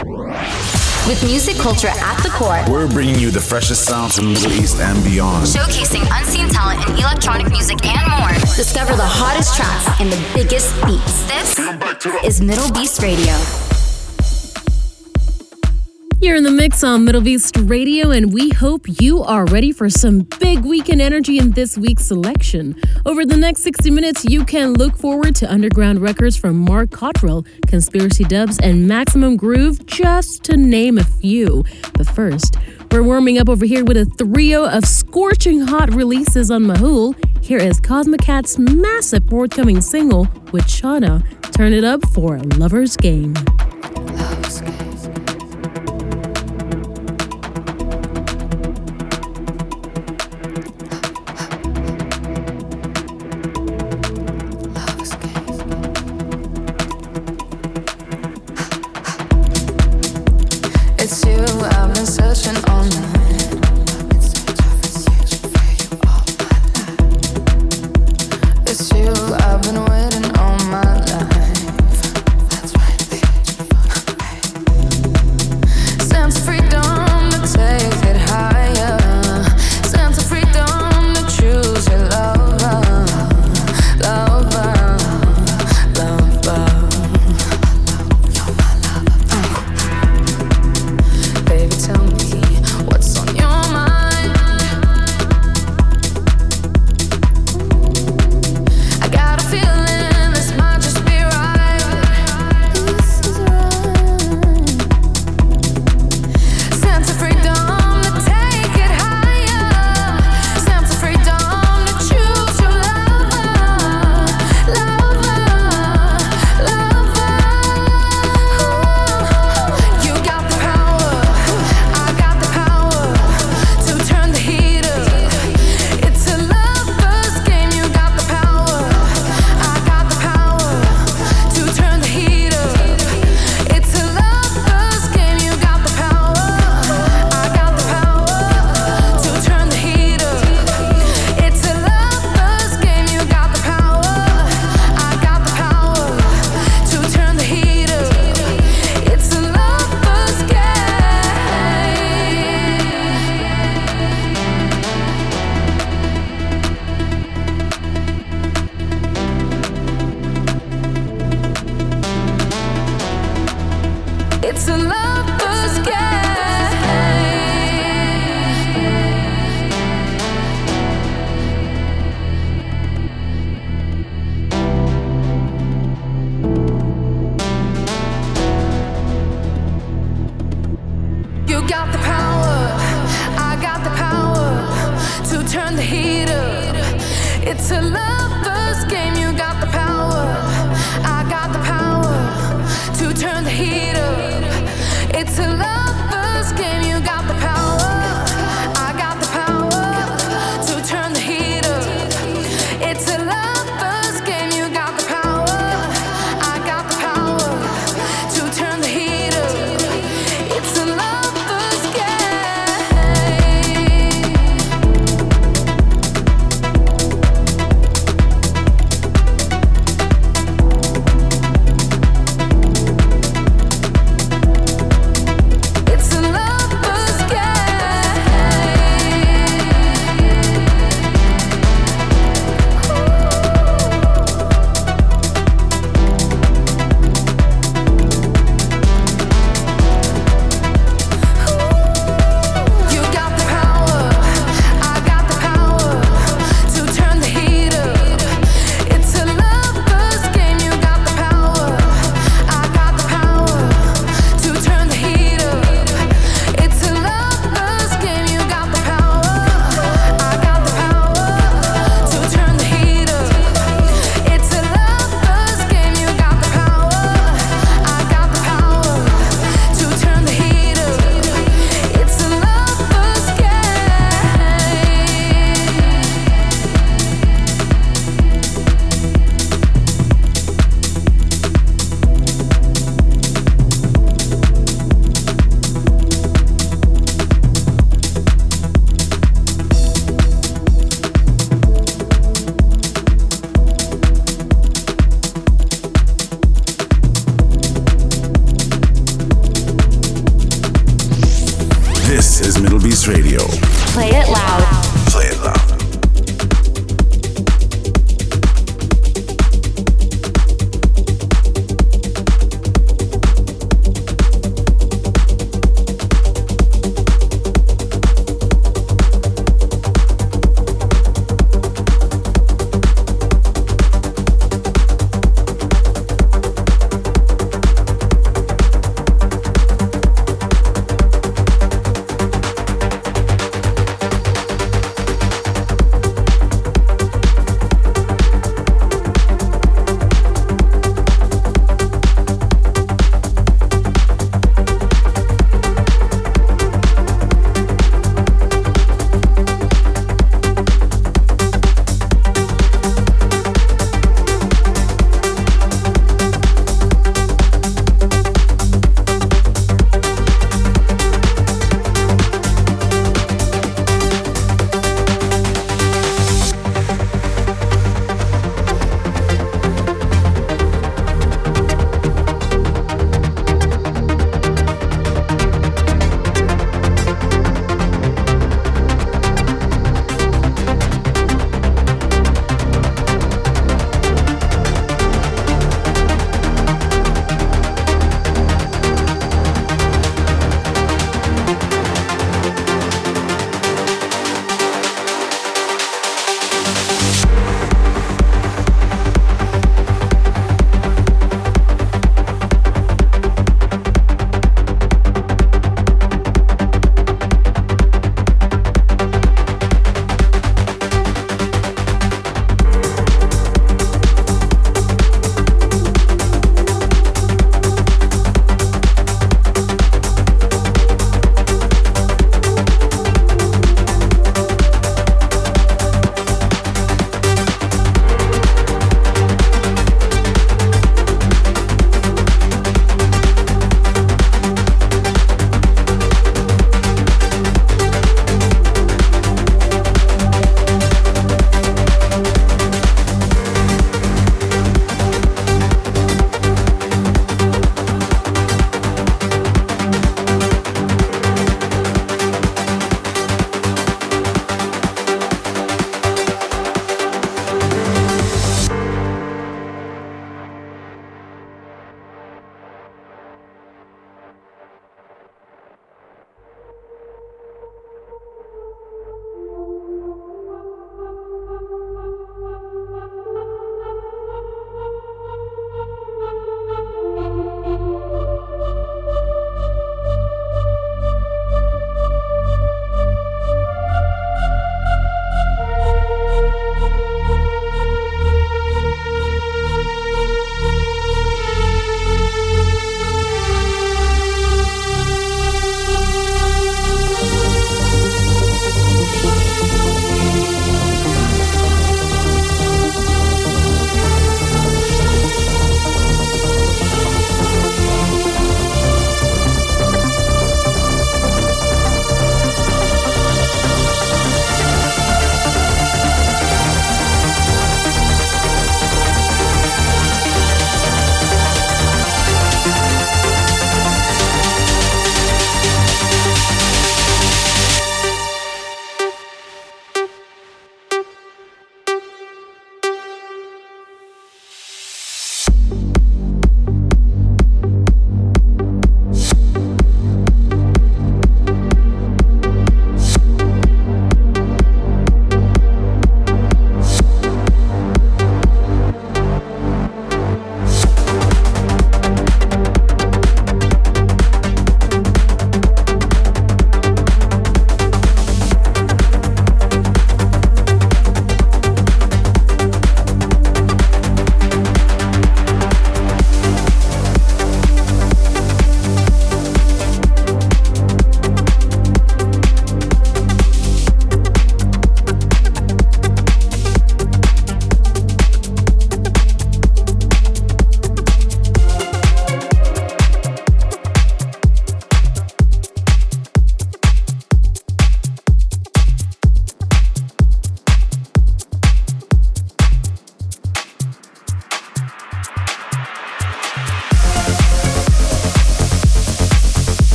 With music culture at the core, we're bringing you the freshest sounds from the Middle East and beyond. Showcasing unseen talent in electronic music and more. Discover the hottest tracks and the biggest beats. This is Middle Beast Radio. You're in the mix on MDLBEAST Radio, and we hope you are ready for some big weekend energy in this week's selection. Over the next 60 minutes, you can look forward to underground records from Marc Cotterell, Conspiracy Dubz, and Maxime Groove, just to name a few. But first, we're warming up over here with a trio of scorching hot releases on MAHOOL. Here is Cosmicat's massive forthcoming single with Shauna. Turn it up for Lover's Game. Lover's Game.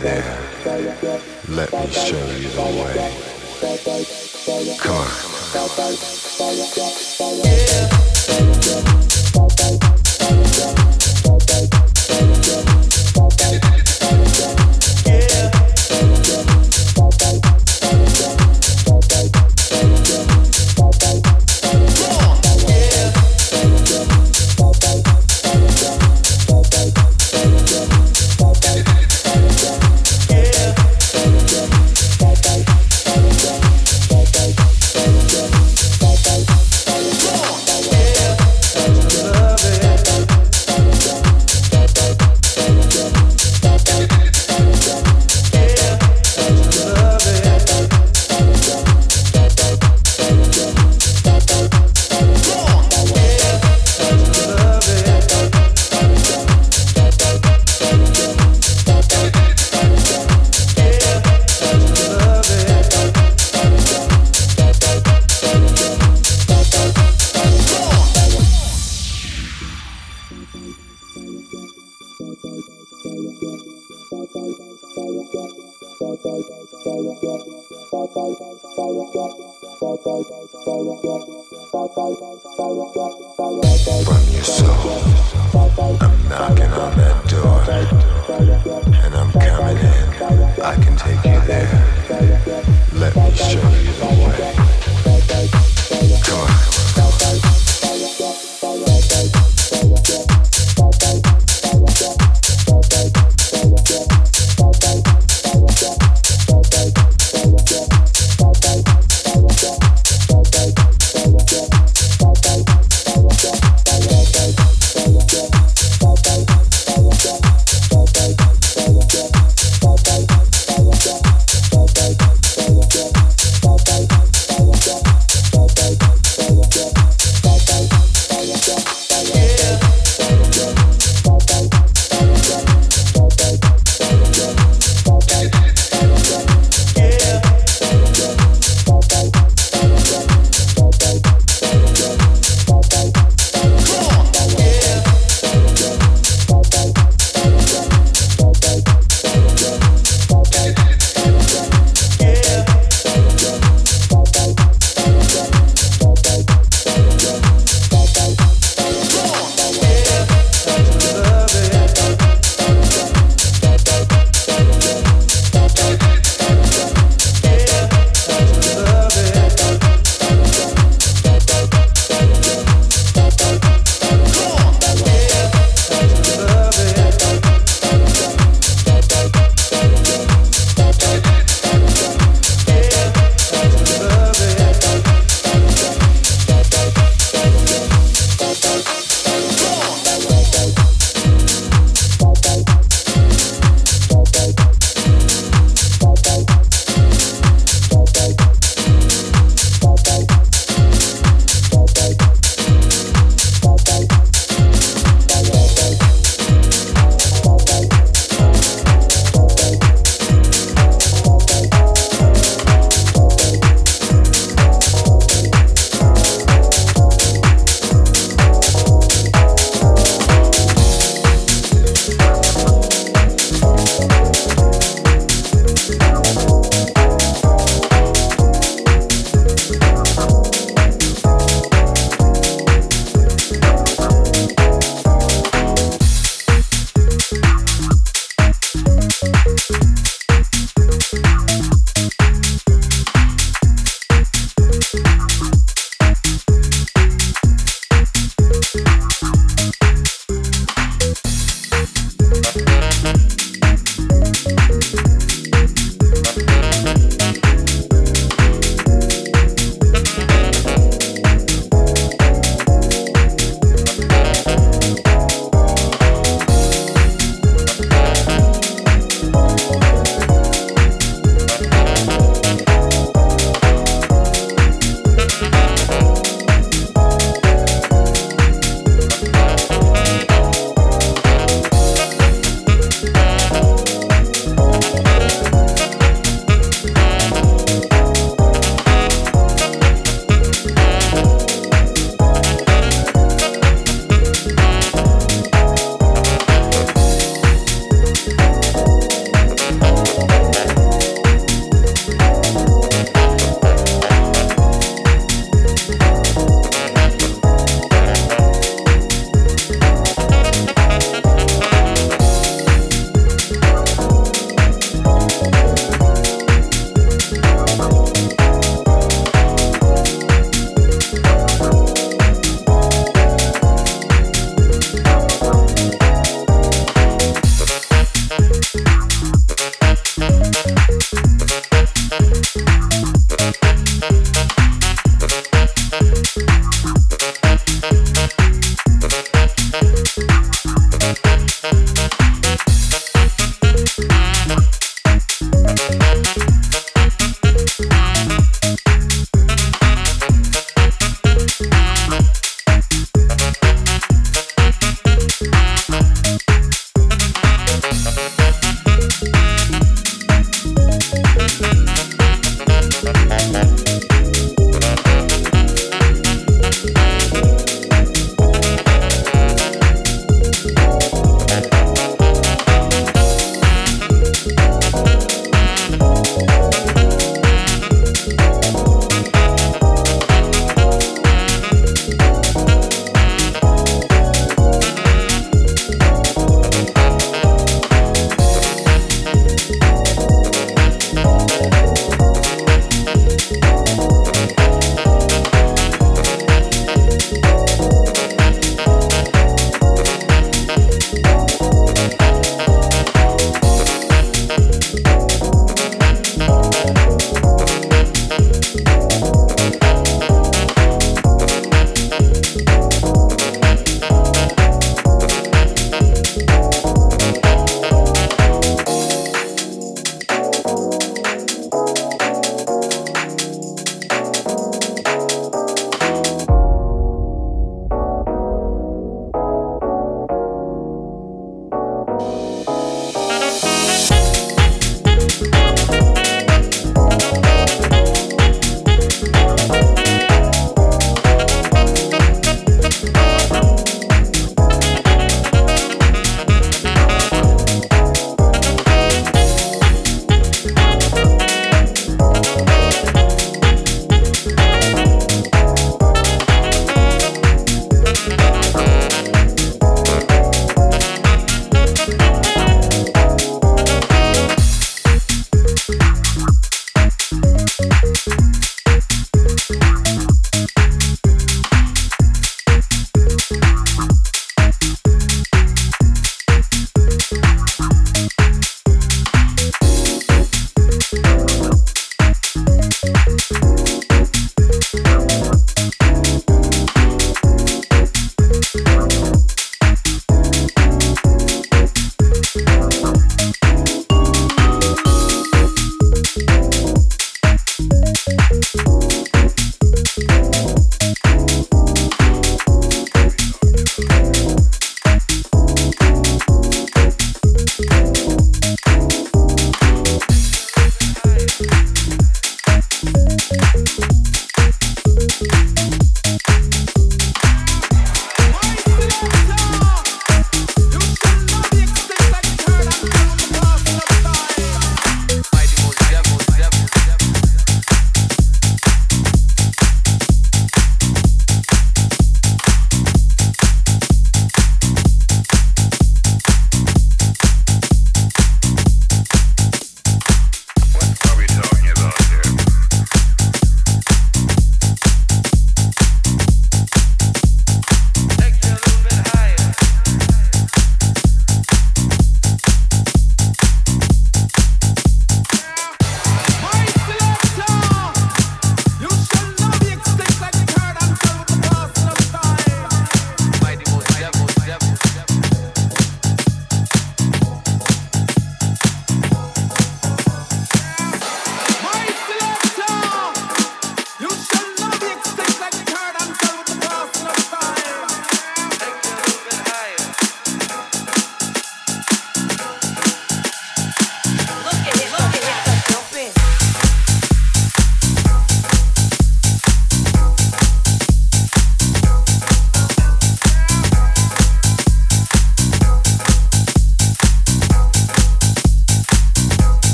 There. Let me show you the way. Come on.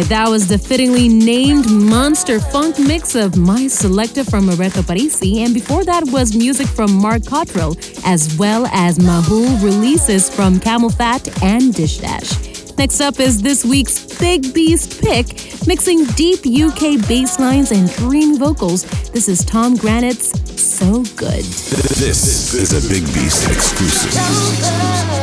My, that was the fittingly named Monster Funk mix of My Selecta from Roberto Parisi, and before that was music from Marc Cotterell, as well as MAHOOL releases from CamelPhat and Dish Dash. Next up is this week's Big Beast pick, mixing deep UK bass lines and dreamy vocals. This is Tom Garnett's So Good. This is a Big Beast exclusive.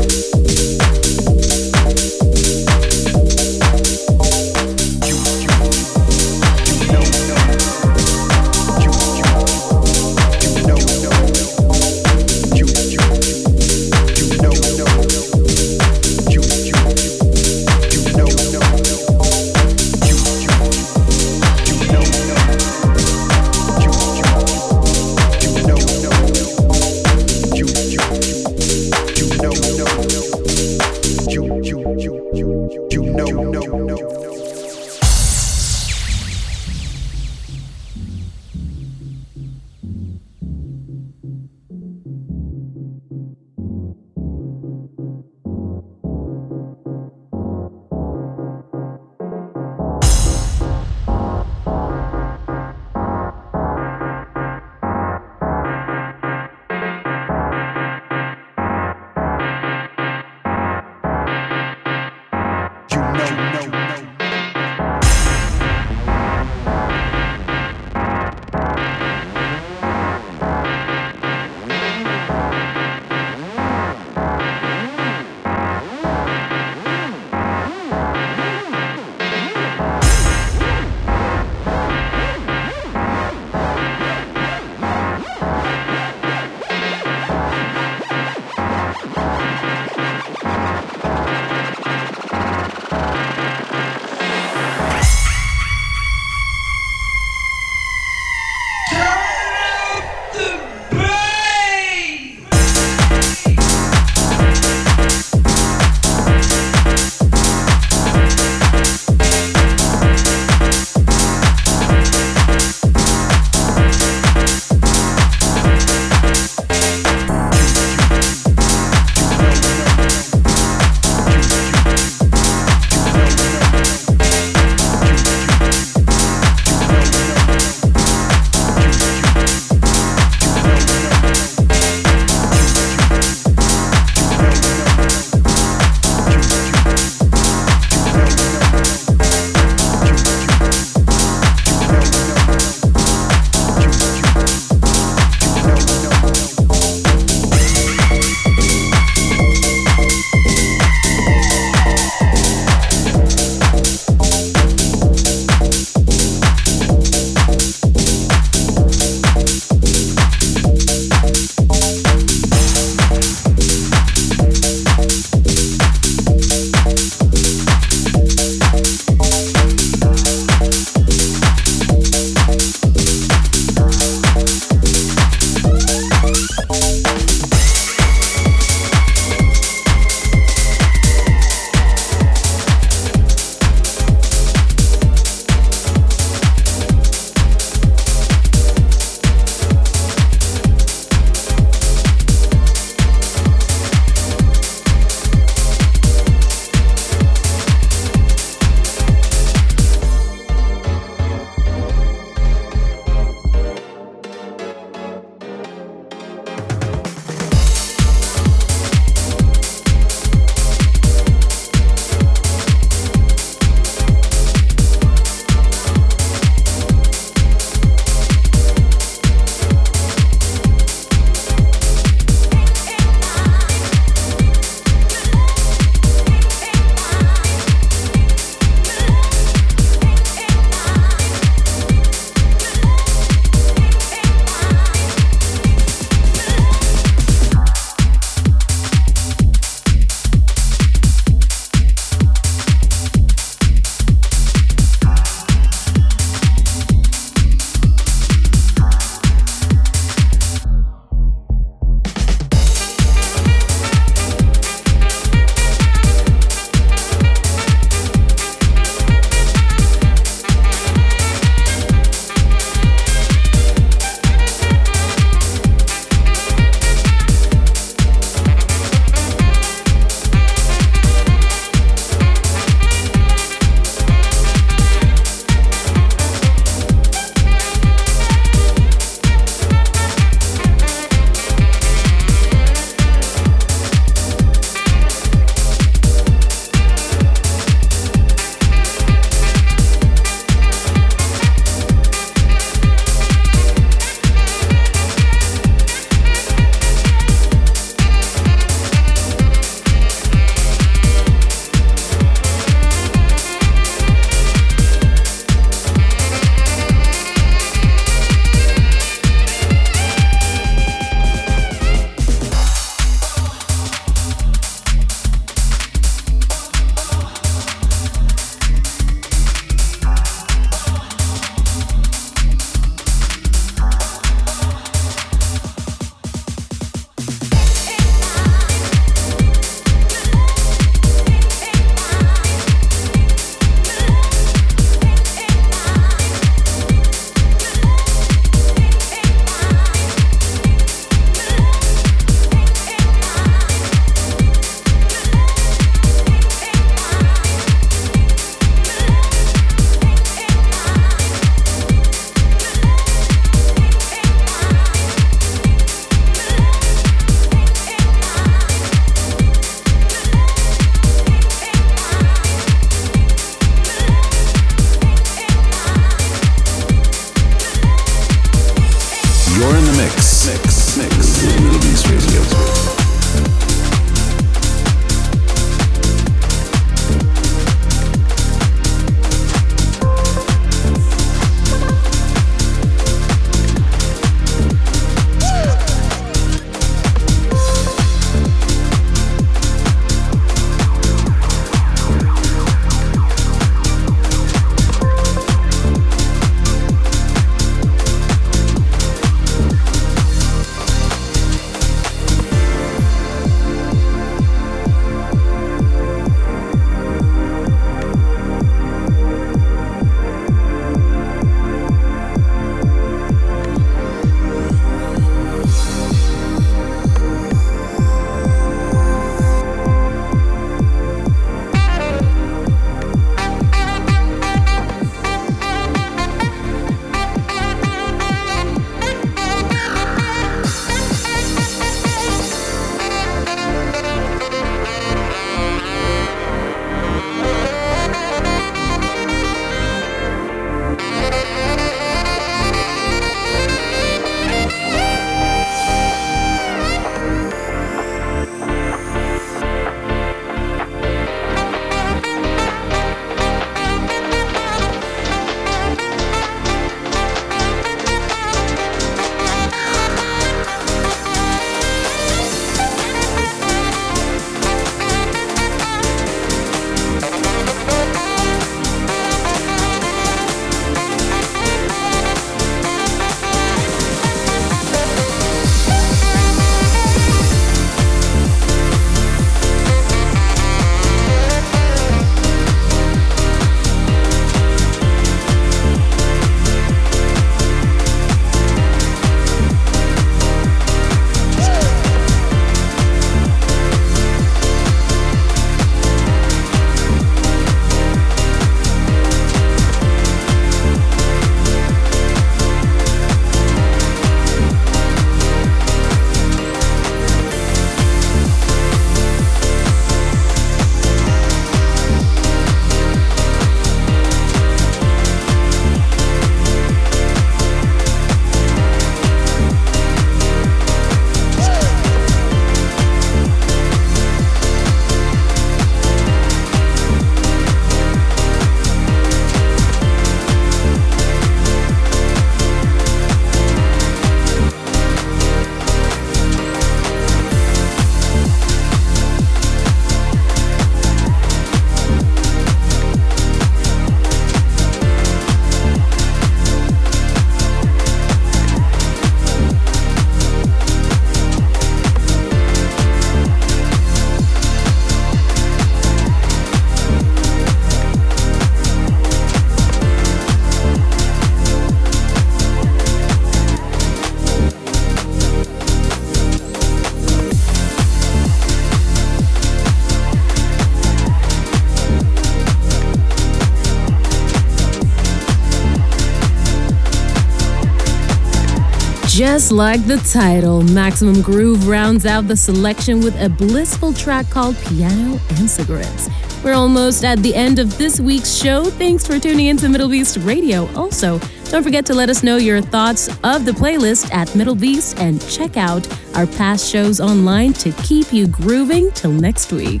Just like the title, Maxime Groove rounds out the selection with a blissful track called Piano and Cigarettes. We're almost at the end of this week's show. Thanks for tuning into MDLBEAST Radio. Also, don't forget to let us know your thoughts of the playlist at MDLBEAST and check out our past shows online to keep you grooving till next week.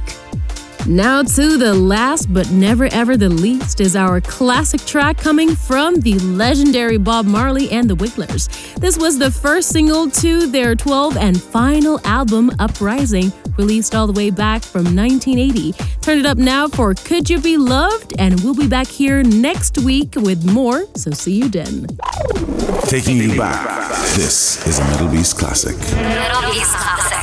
Now, to the last but never ever the least is our classic track coming from the legendary Bob Marley and the Wailers. This was the first single to their 12th and final album, Uprising, released all the way back from 1980. Turn it up now for Could You Be Loved, and we'll be back here next week with more, so see you then. Taking you back, this is a MDLBEAST classic. MDLBEAST classic.